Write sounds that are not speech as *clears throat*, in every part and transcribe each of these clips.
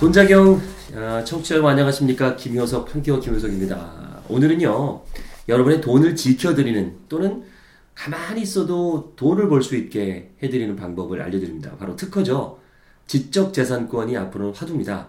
돈자경 아, 청취자 여러분 안녕하십니까 김효석 한기호 김효석입니다. 오늘은요 여러분의 돈을 지켜드리는 또는 가만히 있어도 돈을 벌 수 있게 해드리는 방법을 알려드립니다. 바로 특허죠. 지적 재산권이 앞으로는 화두입니다.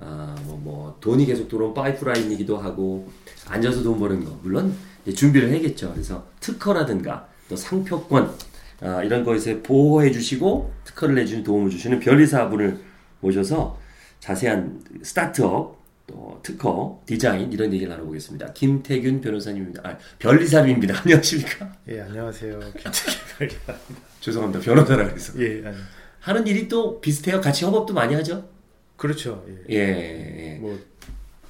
아, 뭐, 뭐, 돈이 계속 들어온 파이프라인이기도 하고, 앉아서 돈 버는 거. 물론, 준비를 해야겠죠. 그래서 특허라든가, 또 상표권, 아, 이런 것에 보호해 주시고, 특허를 내주는 도움을 주시는 변리사분을 모셔서 자세한 스타트업, 또 특허, 디자인, 이런 얘기를 나눠보겠습니다. 김태균 변호사님입니다. 아, 변리사님입니다. *laughs* 안녕하십니까? 예, 안녕하세요. *laughs* 김태균 변리사. 죄송합니다. 변호사라 그래서. 예, 아니. 하는 일이 또 비슷해요. 같이 협업도 많이 하죠? 그렇죠. 예. 예. 뭐,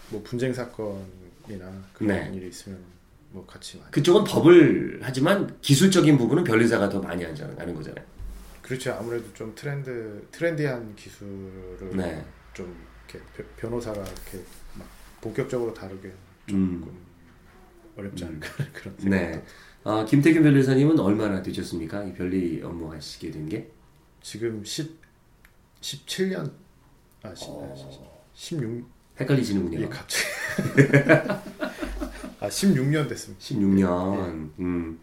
뭐 분쟁 사건이나 그런 네. 일이 있으면 뭐 같이 많이. 그쪽은 법을 하지만 기술적인 부분은 변리사가 더 많이 하는 거잖아요. 그렇죠. 아무래도 좀 트렌드 트렌디한 기술을 네. 좀 이렇게 변- 변호사가 이렇게 막 본격적으로 다루기 음. 조금 어렵지 않을까 *laughs* 그런 생각. 네. 아, 김태균 변리사님은 얼마나 되셨습니까? 이 변리 업무 하시게 된 게? 지금 10 17년 아, 10, 어. 16 헷갈리시는군요. 예, 갑자기 *laughs* 아, 16년 됐습니다. 16년. 음.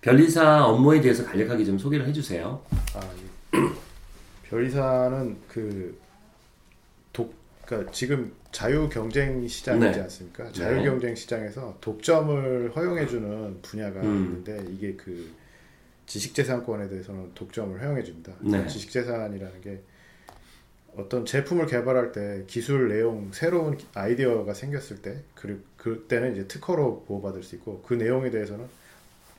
변리사 업무에 대해서 간략하게 좀 소개를 해 주세요. 아, 예. *clears throat* 별이사는 그 독, 그러니까 지금 자유 경쟁 시장이지 네. 않습니까? 네. 자유 경쟁 시장에서 독점을 허용해주는 분야가 음. 있는데 이게 그 지식재산권에 대해서는 독점을 허용해줍니다. 네. 지식재산이라는 게 어떤 제품을 개발할 때 기술 내용 새로운 아이디어가 생겼을 때 그리고 그때는 이제 특허로 보호받을 수 있고 그 내용에 대해서는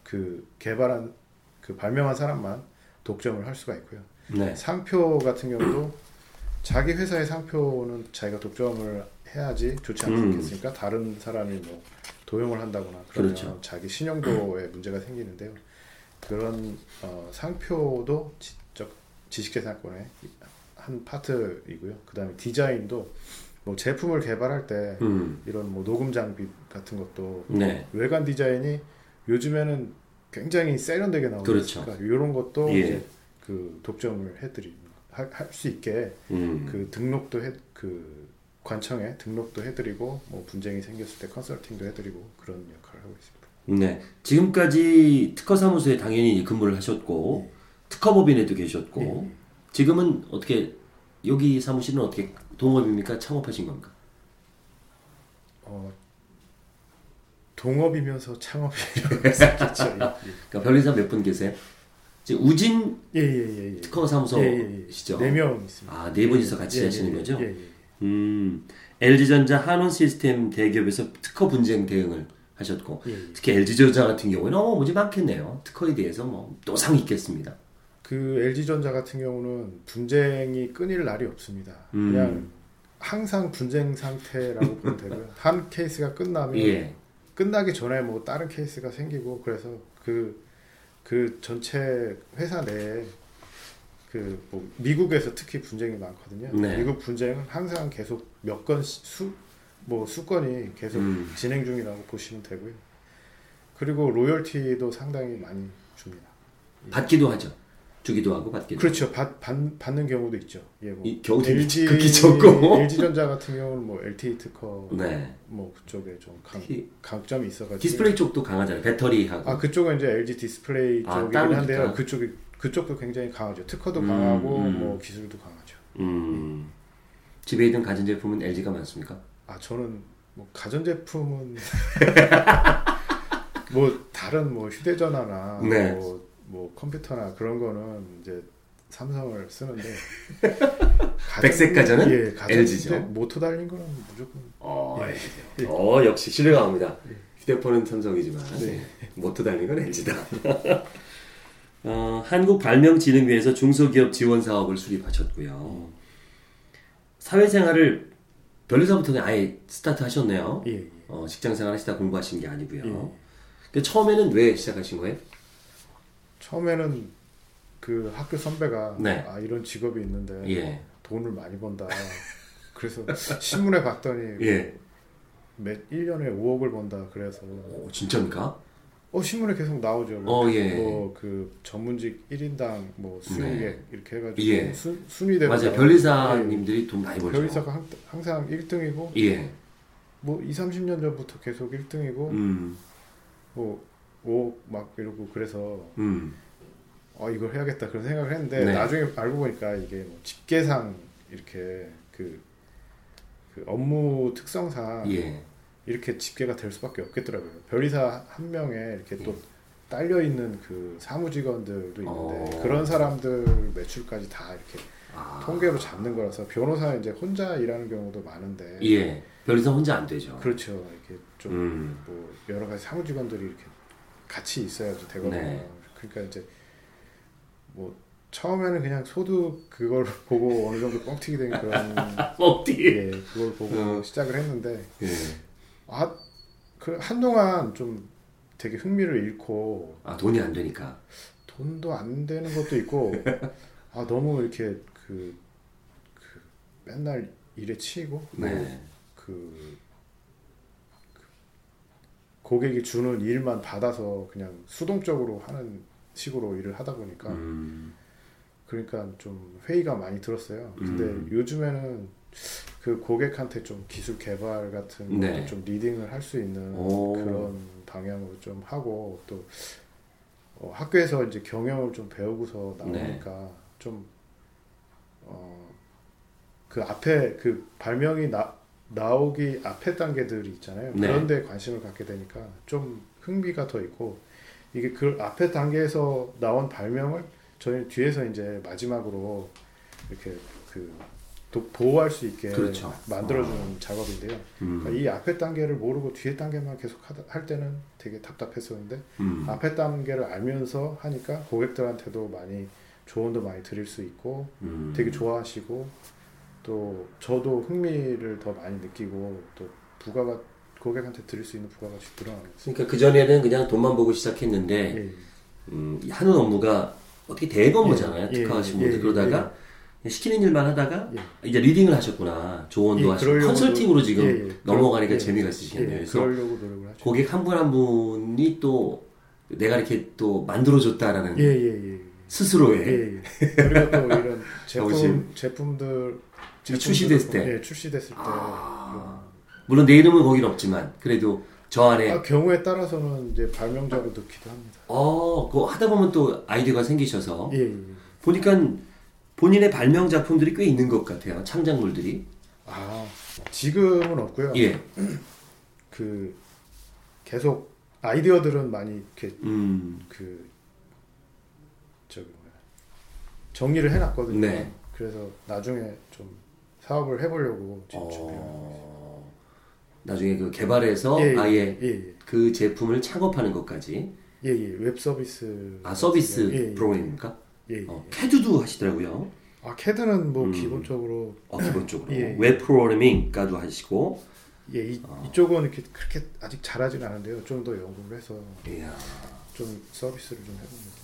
그 개발한 그 발명한 사람만 독점을 할 수가 있고요. 네. 상표 같은 경우도 자기 회사의 상표는 자기가 독점을 해야지 좋지 음. 않겠습니까? 다른 사람이 뭐 도용을 한다거나 그러면 그렇죠. 자기 신용도에 문제가 생기는데요. 그런 어, 상표도 지적 지식재산권의 한 파트이고요. 그다음에 디자인도 뭐 제품을 개발할 때 음. 이런 뭐 녹음 장비 같은 것도 네. 외관 디자인이 요즘에는 굉장히 세련되게 나오고 그렇죠. 이런 것도 예. 이제 그 독점을 해드리 할 수 있게 음. 그 등록도 해 그 관청에 등록도 해드리고 뭐 분쟁이 생겼을 때 컨설팅도 해드리고 그런 역할을 하고 있습니다. 네. 지금까지 특허 사무소에 당연히 근무를 하셨고, 특허법인에도 계셨고, 예. 지금은 어떻게, 여기 사무실은 어떻게 동업입니까? 창업하신 겁니까? 어, 동업이면서 창업이라고 *laughs* 했었겠죠. 그러니까 변리사 몇 분 계세요? 우진 예예예 예. 특허 사무소시죠? 네명 있습니다. 아, 네 분이서 같이 예, 하시는 예, 거죠? 예, 예. 음, LG전자 한원 시스템 대기업에서 특허 분쟁 대응을 하셨고, 예, 예. 특히 LG전자 같은 경우에는 어, 뭐지 많겠네요. 특허에 대해서 뭐 또상 있겠습니다. 그 LG전자 같은 경우는 분쟁이 끊일 날이 없습니다. 음. 그냥 항상 분쟁 상태라고 보면 되고요. 한 케이스가 끝나면 *laughs* 예. 끝나기 전에 뭐 다른 케이스가 생기고 그래서 그, 그 전체 회사 내에 그뭐 미국에서 특히 분쟁이 많거든요. 네. 미국 분쟁은 항상 계속 몇 건 수 뭐 수건이 계속 음. 진행 중이라고 보시면 되고요. 그리고 로열티도 상당히 많이 줍니다. 받기도 하죠. 주기도 하고 받기도. 그렇죠. 받, 받, 받는 경우도 있죠. 예, 뭐이 경우도 LG, 극히 적고. LG전자 같은 경우는 뭐 LTE 특허 네. 뭐 그쪽에 좀 강, 강점이 있어 가지고 디스플레이 쪽도 강하잖아요. 배터리하고. 아 그쪽은 이제 LG 디스플레이 아, 쪽이긴 한데요. 그쪽이 그쪽도 굉장히 강하죠. 특허도 음, 강하고 음. 뭐 기술도 강하죠. 음. 집에 있는 가전 제품은 LG가 많습니까? 아 저는 뭐 가전 제품은 *laughs* 뭐 다른 뭐 휴대전화나 네. 뭐, 뭐 컴퓨터나 그런 거는 이제 삼성을 쓰는데 *laughs* 가전- 백색 가전은 예, 가전 LG 죠. 근데 모터 달린 거는 무조건 어, 예. 어 역시 신뢰가 갑니다. 예. 휴대폰은 삼성이지만 네. 모터 달린 건 LG다. *laughs* 어, 한국발명진흥회에서 중소기업 지원 사업을 수립하셨고요. 사회생활을 변리사부터 아예 스타트 하셨네요. 예, 예. 어, 직장생활 하시다 공부하신 게 아니고요. 예. 처음에는 왜 시작하신 거예요? 처음에는 그 학교 선배가 네. 아 이런 직업이 있는데 예. 돈을 많이 번다. 그래서 신문에 봤더니 예. 몇 1년에 5억을 번다. 그래서 오, 진짜입니까? 어 신문에 계속 나오죠. 어, 예. 뭐그 전문직 1인당 뭐 수익액 네. 이렇게 해가지고 예. 순, 순위대로. 나와요. 변리사님들이 돈 많이 예. 벌죠. 변리사가 항, 항상 1등이고 예. 뭐 2, 30년 전부터 계속 1등이고 음. 뭐오 막 이러고 그래서 음. 어 이걸 해야겠다 그런 생각을 했는데 네. 나중에 알고 보니까 이게 뭐 집계상 이렇게 그, 그 업무 특성상 예. 이렇게 집계가 될 수밖에 없겠더라고요. 변리사 한 명에 이렇게 또 예. 딸려 있는 그 사무 직원들도 있는데 어. 그런 사람들 매출까지 다 이렇게 아. 통계로 잡는 거라서 변호사 이제 혼자 일하는 경우도 많은데 예. 변리사 혼자 안 되죠. 그렇죠. 이렇게 좀 음. 뭐 여러 가지 사무 직원들이 이렇게 같이 있어야지 되거든요. 네. 그러니까 이제 뭐 처음에는 그냥 소득 그걸 *laughs* 보고 어느 정도 뻥튀기 된 그런 *laughs* 어디? 예, 그걸 보고 어. 시작을 했는데 예. 아, 그 한동안 좀 되게 흥미를 잃고 아 돈이 안 되니까. 돈도 안 되는 것도 있고 *laughs* 아 너무 이렇게 그, 그 맨날 일에 치이고 뭐 네. 그, 그 고객이 주는 일만 받아서 그냥 수동적으로 하는 식으로 일을 하다 보니까 음. 그러니까 좀 회의가 많이 들었어요. 근데 음. 요즘에는 그 고객한테 좀 기술 개발 같은 네. 좀 리딩을 할 수 있는 오. 그런 방향으로 좀 하고 또 어, 학교에서 이제 경영을 좀 배우고서 네. 나오니까 좀 어, 그 앞에 그 발명이 나, 나오기 앞에 단계들이 있잖아요. 네. 그런 데 관심을 갖게 되니까 좀 흥미가 더 있고 이게 그 앞에 단계에서 나온 발명을 저희 뒤에서 이제 마지막으로 이렇게 그 도- 보호할 수 있게 그렇죠. 만들어주는 작업인데요. 음. 그러니까 이 앞에 단계를 모르고 뒤에 단계만 계속 하다, 할 때는 되게 답답했었는데 음. 앞에 단계를 알면서 하니까 고객들한테도 많이 조언도 많이 드릴 수 있고 음. 되게 좋아하시고 또 저도 흥미를 더 많이 느끼고 또 부가가 고객한테 드릴 수 있는 부가가치 늘어나는 거죠. 그러니까 그 전에는 그냥 돈만 보고 시작했는데 예. 음, 이 하는 업무가 어떻게 대업무잖아요. 예, 특화하신 예, 분들 예, 그러다가 시키는 일만 하다가 예. 이제 리딩을 하셨구나. 조언도 예, 하시고 컨설팅으로 지금 예, 예. 넘어가니까 재미가 예, 있으시겠네요. 예, 그래서. 고객 한분한 분이 또 내가 이렇게 또 만들어줬다라는 예, 예, 예. 스스로의 예, 예. 그리고 또 *laughs* 이런. 제품 제품들 이 출시됐을 때. 예, 출시됐을 때 아. 물론 내 이름은 거긴 없지만 그래도 저 안에 아, 경우에 따라서는 이제 발명자로 넣기도 합니다. 어, 그거 하다 보면 또 아이디어가 생기셔서 예, 예. 보니까 본인의 발명 작품들이 꽤 있는 것 같아요. 창작물들이. 아 지금은 없고요. 예. *clears throat* 그 계속 아이디어들은 많이 이렇게 음. 그 저기 뭐야 정리를 해놨거든요. 네. 그래서 나중에 좀 사업을 해보려고 지금 준비하고 어, 나중에 그 개발해서 예, 예, 아예 예, 예. 그 제품을 창업하는 것까지 예, 예, 웹 서비스. 아 서비스 예, 예. 프로그램입니까? 예, 예. 어, 캐드도 하시더라고요. 아 캐드는 뭐 음. 기본적으로 어, 기본적으로 예. 웹 프로그래밍까지 하시고. 예, 이, 아. 이쪽은 이렇게 그렇게 아직 잘하진 않은데요. 좀 더 연구를 해서 이야. 좀 서비스를 좀 해봅니다.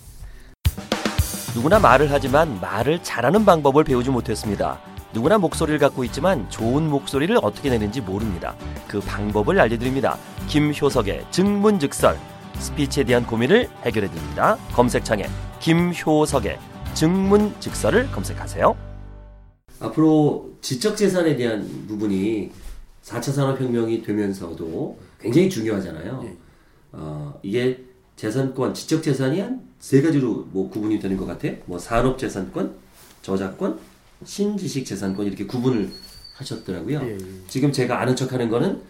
누구나 말을 하지만 말을 잘하는 방법을 배우지 못했습니다. 누구나 목소리를 갖고 있지만 좋은 목소리를 어떻게 내는지 모릅니다. 그 방법을 알려드립니다. 김효석의 증문즉설 스피치에 대한 고민을 해결해 드립니다. 검색창에 김효석의 증문즉설을 검색하세요. 앞으로 지적 재산에 대한 부분이 4차 산업혁명이 되면서도 굉장히 중요하잖아요. 예. 어, 이게 재산권, 지적 재산이 한 세 가지로 뭐 구분이 되는 것 같아요. 뭐 산업 재산권, 저작권, 신지식 재산권 이렇게 구분을 하셨더라고요. 예, 예. 지금 제가 아는 척하는 거는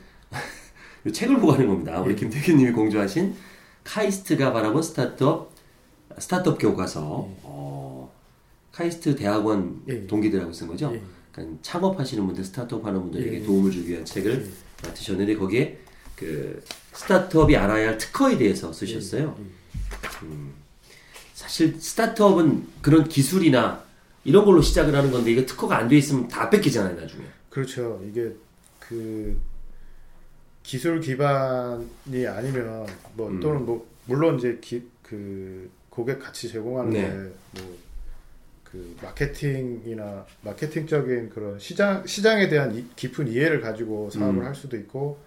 이 *laughs* 책을 보고 하는 겁니다. 우리 예. 김태균님이 공조하신 카이스트가 바라본 스타트업 스타트업 교과서. 어, 카이스트 대학원 예. 동기들하고 쓴 거죠. 예. 그러니까 창업하시는 분들, 스타트업 하는 분들에게 예. 도움을 주기 위한 책을 예. 맡으셨는데 거기에 그 스타트업이 알아야 할 특허에 대해서 쓰셨어요. 예. 사실 스타트업은 그런 기술이나 이런 걸로 시작을 하는 건데 이게 특허가 안 돼 있으면 다 뺏기잖아요 나중에. 그렇죠. 이게 그 기술 기반이 아니면 뭐 음. 또는 뭐 물론 이제 기, 그 고객 가치 제공하는데 네. 뭐그 마케팅이나 마케팅적인 그런 시장 시장에 대한 이- 깊은 이해를 가지고 사업을 음. 할 수도 있고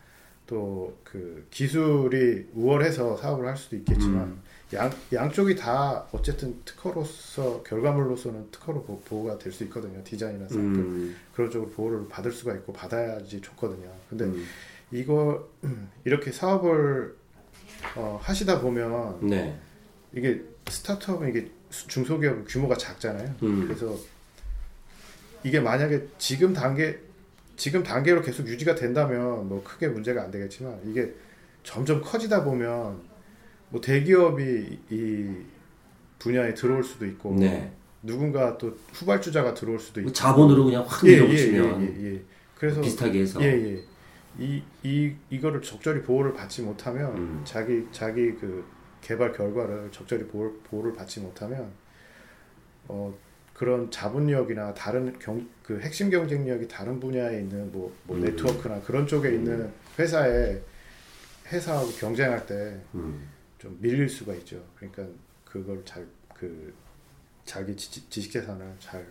또 그 기술이 우월해서 사업을 할 수도 있겠지만 음. 양 양쪽이 다 어쨌든 특허로서 결과물로서는 특허로 보, 보호가 될 수 있거든요. 디자인이나 샘플 음. 그런 쪽으로 보호를 받을 수가 있고 받아야지 좋거든요. 근데 음. 이거 *clears throat* 이렇게 사업을 어, 하시다 보면 네. 이게 스타트업은 이게 수- 중소기업 규모가 작잖아요. 음. 그래서 이게 만약에 지금 단계 지금 단계로 계속 유지가 된다면 뭐 크게 문제가 안 되겠지만 이게 점점 커지다 보면 뭐 대기업이 이 분야에 들어올 수도 있고 네. 누군가 또 후발주자가 들어올 수도 있고 뭐 자본으로 그냥 확 예, 예, 밀어붙이면 예, 예, 예. 그래서 비슷하게 해서 예, 예. 이, 이, 이거를 적절히 보호를 받지 못하면 음. 자기, 자기 그 개발 결과를 적절히 보호, 보호를 받지 못하면 어, 그런 자본력이나 다른 경, 그 핵심 경쟁력이 다른 분야에 있는 뭐, 뭐 음. 네트워크나 그런 쪽에 있는 회사에 회사하고 경쟁할 때좀 음. 밀릴 수가 있죠. 그러니까 그걸 잘 그 자기 지, 지식 재산을 잘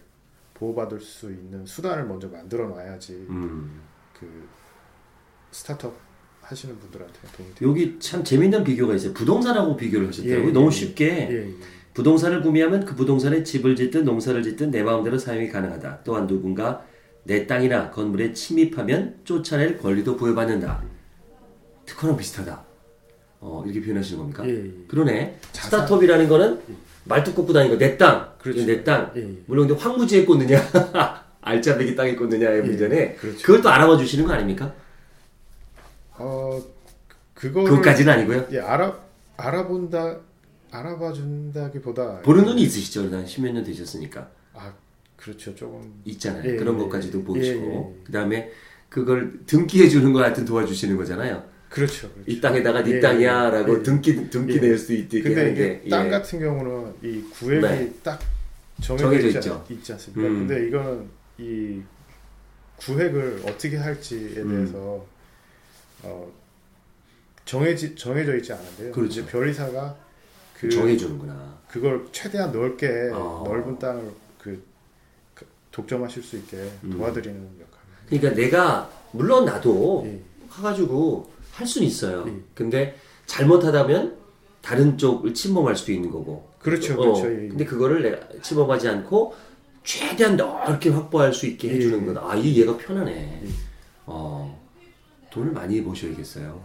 보호받을 수 있는 수단을 먼저 만들어 놔야지 음. 그 스타트업 하시는 분들한테 도움이 돼요. 여기 참 재밌는 비교가 있어요. 부동산하고 비교를 하셨더라고요. 예, 너무 예, 쉽게 예, 예. 부동산을 구매하면 그 부동산에 집을 짓든 농사를 짓든 내 마음대로 사용이 가능하다. 또한 누군가 내 땅이나 건물에 침입하면 쫓아낼 권리도 부여받는다. 특허랑 비슷하다. 어, 이렇게 표현하시는 겁니까? 예, 예. 그러네. 자산- 스타트업이라는 거는 말뚝 꽂고 다니는 거. 내 땅. 그렇죠. 내 땅. 예, 예. 물론 근데 황무지에 꽂느냐, *laughs* 알짜배기 땅에 꽂느냐의 예, 문제네. 그렇죠. 그걸 또 알아봐 주시는 거 아닙니까? 어 그거를 그것까지는 아니고요. 예, 알아 알아본다 알아봐 준다기보다 보는 눈이 있으시죠? 한 십몇 년 되셨으니까. 아 그렇죠 조금 있잖아요. 예, 그런 예, 것까지도 예, 보시고 예, 예. 그다음에 그걸 등기해 주는 거 하여튼 도와주시는 거잖아요. 그렇죠. 그렇죠. 이 땅에다가 네 예, 땅이야라고 예. 등기 등기 예. 낼수 있게 근데 하는데 이게 땅 예. 같은 경우는 이 구획이 네. 딱 정해져, 있지, 있죠. 있지 않습니까? 음. 근데 이거는 이 구획을 어떻게 할지에 음. 대해서 어, 정해지 정해져 있지 않은데요. 그렇죠. 이제 별이사가 그 정해 주는구나. 그걸 최대한 넓게 어. 넓은 땅을 그, 그 독점하실 수 있게 음. 도와드리는 역할입니다. 그러니까 내가 물론 나도 예. 가가지고 할 수는 있어요. 예. 근데 잘못하다면 다른 쪽을 침범할 수도 있는 거고. 그렇죠, 어, 그렇죠. 예, 예. 근데 그거를 내가 침범하지 않고 최대한 넓게 확보할 수 있게 예, 해주는 예. 거다. 아, 이 얘가 편하네. 예. 어, 돈을 많이 버셔야겠어요.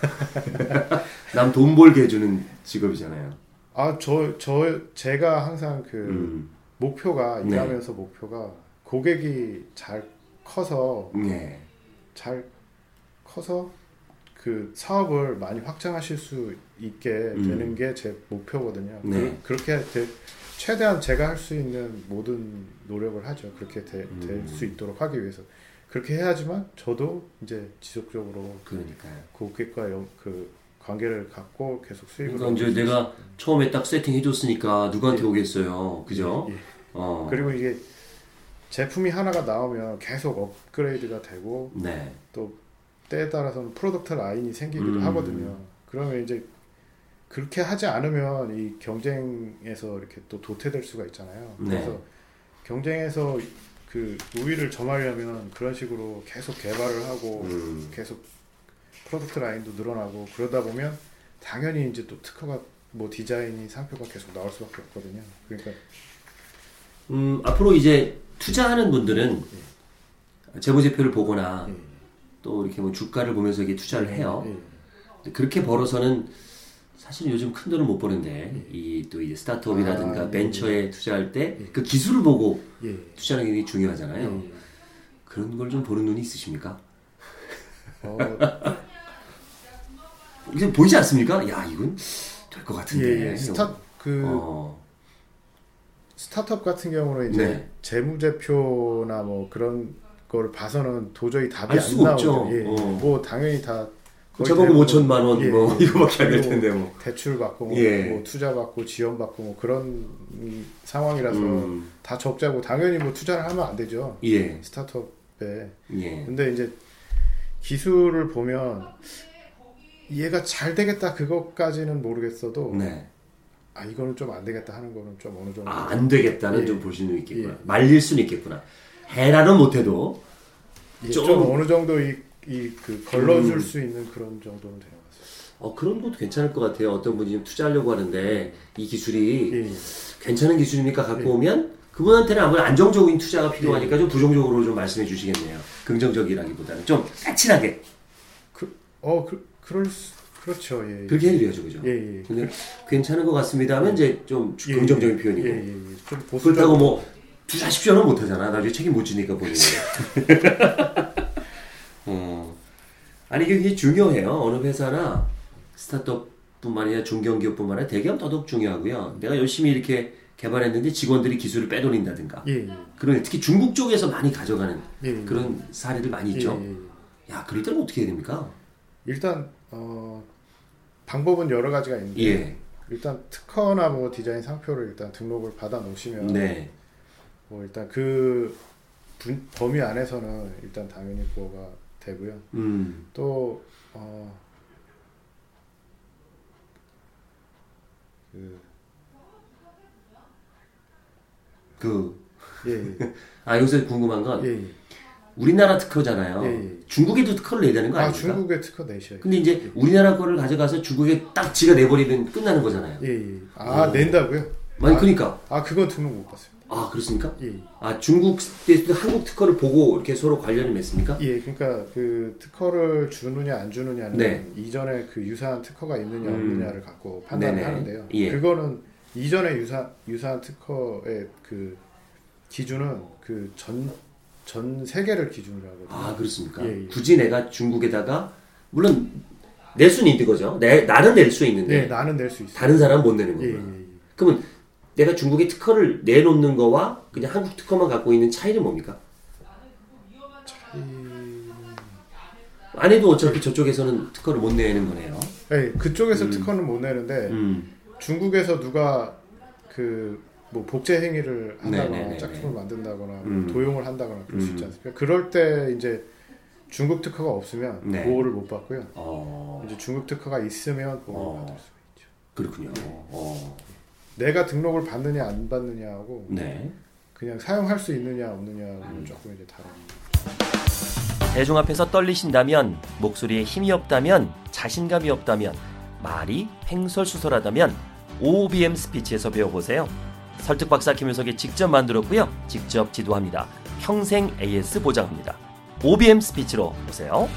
*laughs* 남 돈 벌게 해주는 직업이잖아요. 아, 저, 저, 제가 항상 그 음, 목표가, 네. 일하면서 목표가 고객이 잘 커서, 네. 잘 커서 그 사업을 많이 확장하실 수 있게 음. 되는 게 제 목표거든요. 네. 그, 렇게 최대한 제가 할 수 있는 모든 노력을 하죠. 그렇게 될 음. 수 있도록 하기 위해서. 그렇게 해야지만 저도 이제 지속적으로 그러니까요. 고객과 연, 그 관계를 갖고 계속 수익을 그러니까 이제 내가. 처음에 딱 세팅 해 줬으니까 누구한테 예. 오겠어요. 그죠? 예, 예. 어. 그리고 이게 제품이 하나가 나오면 계속 업그레이드가 되고 네. 또 때에 따라서는 product line이 생기기도 음. 하거든요. 그러면 이제 그렇게 하지 않으면 이 경쟁에서 이렇게 또 도태될 수가 있잖아요. 네. 그래서 경쟁에서 그 우위를 점하려면 그런 식으로 계속 개발을 하고 음. 계속 product line도 늘어나고 그러다 보면 당연히 이제 또 특허가 뭐 디자인이 상표가 계속 나올 수밖에 없거든요. 그러니까 음, 앞으로 이제 투자하는 분들은 예. 재무제표를 보거나 예. 또 이렇게 뭐 주가를 보면서 이게 투자를 해요. 예. 그렇게 벌어서는 사실 요즘 큰 돈을 못 버는데 이 또 이제 스타트업이라든가 아, 예. 벤처에 투자할 때 예. 그 기술을 보고 예. 투자하는 게 중요하잖아요. 예. 그런 걸 좀 보는 눈이 있으십니까? 어, *laughs* 이제 보이지 않습니까? 야 이건 될 것 같은데. 예, 예. 스타 그 어, 스타트업 같은 경우는 이제 네. 재무제표나 뭐 그런 걸 봐서는 도저히 답이 알안 나오죠. 예. 어. 뭐 당연히 다 대부분 5천만 원, 예, 뭐 예. 이거밖에 안 될 텐데 뭐. 대출 받고 뭐, 예. 뭐 투자 받고 지원 받고 뭐 그런 음, 상황이라서 음, 다 적자고 당연히 뭐 투자를 하면 안 되죠. 예, 스타트업에. 예. 근데 이제 기술을 보면 얘가 잘 되겠다 그것까지는 모르겠어도 네. 아 이거는 좀 안 되겠다 하는 거는 좀 어느 정도 아, 안 되겠다는 예. 좀볼 수는 있겠구나. 예. 말릴 수는 있겠구나. 해라는 못해도 예, 좀- 좀, 어느 정도 이, 이 그 걸러줄 음. 수 있는 그런 정도는 되는 것 같습니다. 어, 그런 것도 괜찮을 것 같아요. 어떤 분이 좀 투자하려고 하는데 이 기술이 예, 예. 괜찮은 기술이니까 갖고 예. 오면 그분한테는 아무래도 안정적인 투자가 필요하니까 좀 부정적으로 좀 말씀해 주시겠네요. 긍정적이라기보다는 좀 까칠하게 어, 그, 그럴 수, 그렇죠. 예. 예. 그렇게 해드려야죠, 그죠? 예, 예. 근데 괜찮은 것 같습니다 하면 이제 좀 예, 긍정적인 예, 표현이고 예, 예, 예. 좀 보수적. 그렇다고 뭐 투자하십시오는 못하잖아. 나중에 책임 못 지니까 본인이. *laughs* 어. 아니 이게 굉장히 중요해요. 어느 회사나 스타트업뿐만 아니라 중견기업뿐만 아니라 대기업 더더욱 중요하고요. 내가 열심히 이렇게 개발했는데 직원들이 기술을 빼돌린다든가 예, 예. 그런 특히 중국 쪽에서 많이 가져가는 예, 예. 그런 사례들 많이 있죠. 예, 예, 예. 야 그럴 때는 어떻게 해야 됩니까? 일단 어, 방법은 여러 가지가 있는데 예. 일단 특허나 뭐 디자인 상표를 일단 등록을 받아 놓으시면 네. 뭐 일단 그 분- 범위 안에서는 일단 당연히 보호가 되고요. 음. 또 어, 그, 그, 예, 예, *laughs* 아, 여기서 궁금한 건, 예, 예. 우리나라 특허잖아요. 예, 예. 중국에도 특허를 내야 되는 거아 아닙니까? 중국의 특허 내셔야 근데 이제 우리나라 거를 가져가서 중국에 딱 지가 내버리면 끝나는 거잖아요. 예, 예. 아 어. 낸다고요? 아니, 아, 그러니까. 아 그건 등록 못 받습니다. 아, 그렇습니까? 예, 아, 중국 때도 한국 특허를 보고 이렇게 서로 관련을 맺습니까? 예, 그러니까 그 특허를 주느냐 안 주느냐는 네. 이전에 그 유사한 특허가 있느냐 음. 없느냐를 갖고 판단을 네네. 하는데요. 예. 그거는 이전에 유사 유사한 특허의 그 기준은 그 전 전 세계를 기준으로 하거든요. 아, 그렇습니까? 예, 예. 굳이 내가 중국에다가, 물론, 낼 수는 있는 거죠. 내, 나는 낼 수 있는데, 네, 나는 낼 수 있어요. 다른 사람은 못 내는 예, 예, 거구나. 예. 그러면 내가 중국의 특허를 내놓는 거와 그냥 한국 특허만 갖고 있는 차이는 뭡니까? 안 해도 어차피 저쪽에서는 특허를 못 내는 거네요. 예, 그쪽에서 음. 특허는 못 내는데 음. 중국에서 누가 그 뭐 복제 행위를 한다거나 네네네네. 짝퉁을 만든다거나 뭐 음. 도용을 한다거나 그럴 수 음. 있지 않습니까? 그럴 때 이제 중국 특허가 없으면 네. 보호를 못 받고요. 어, 이제 중국 특허가 있으면 보호를 어. 받을 수가 있죠. 그렇군요. 어, 내가 등록을 받느냐 안 받느냐하고 네. 그냥 사용할 수 있느냐 없느냐는 음. 조금 이제 다른. 대중 앞에서 떨리신다면, 목소리에 힘이 없다면, 자신감이 없다면, 말이 횡설수설하다면 OBM 스피치에서 배워보세요. 설득 박사 김효석이 직접 만들었고요. 직접 지도합니다. 평생 AS 보장합니다. OBM 스피치로 오세요.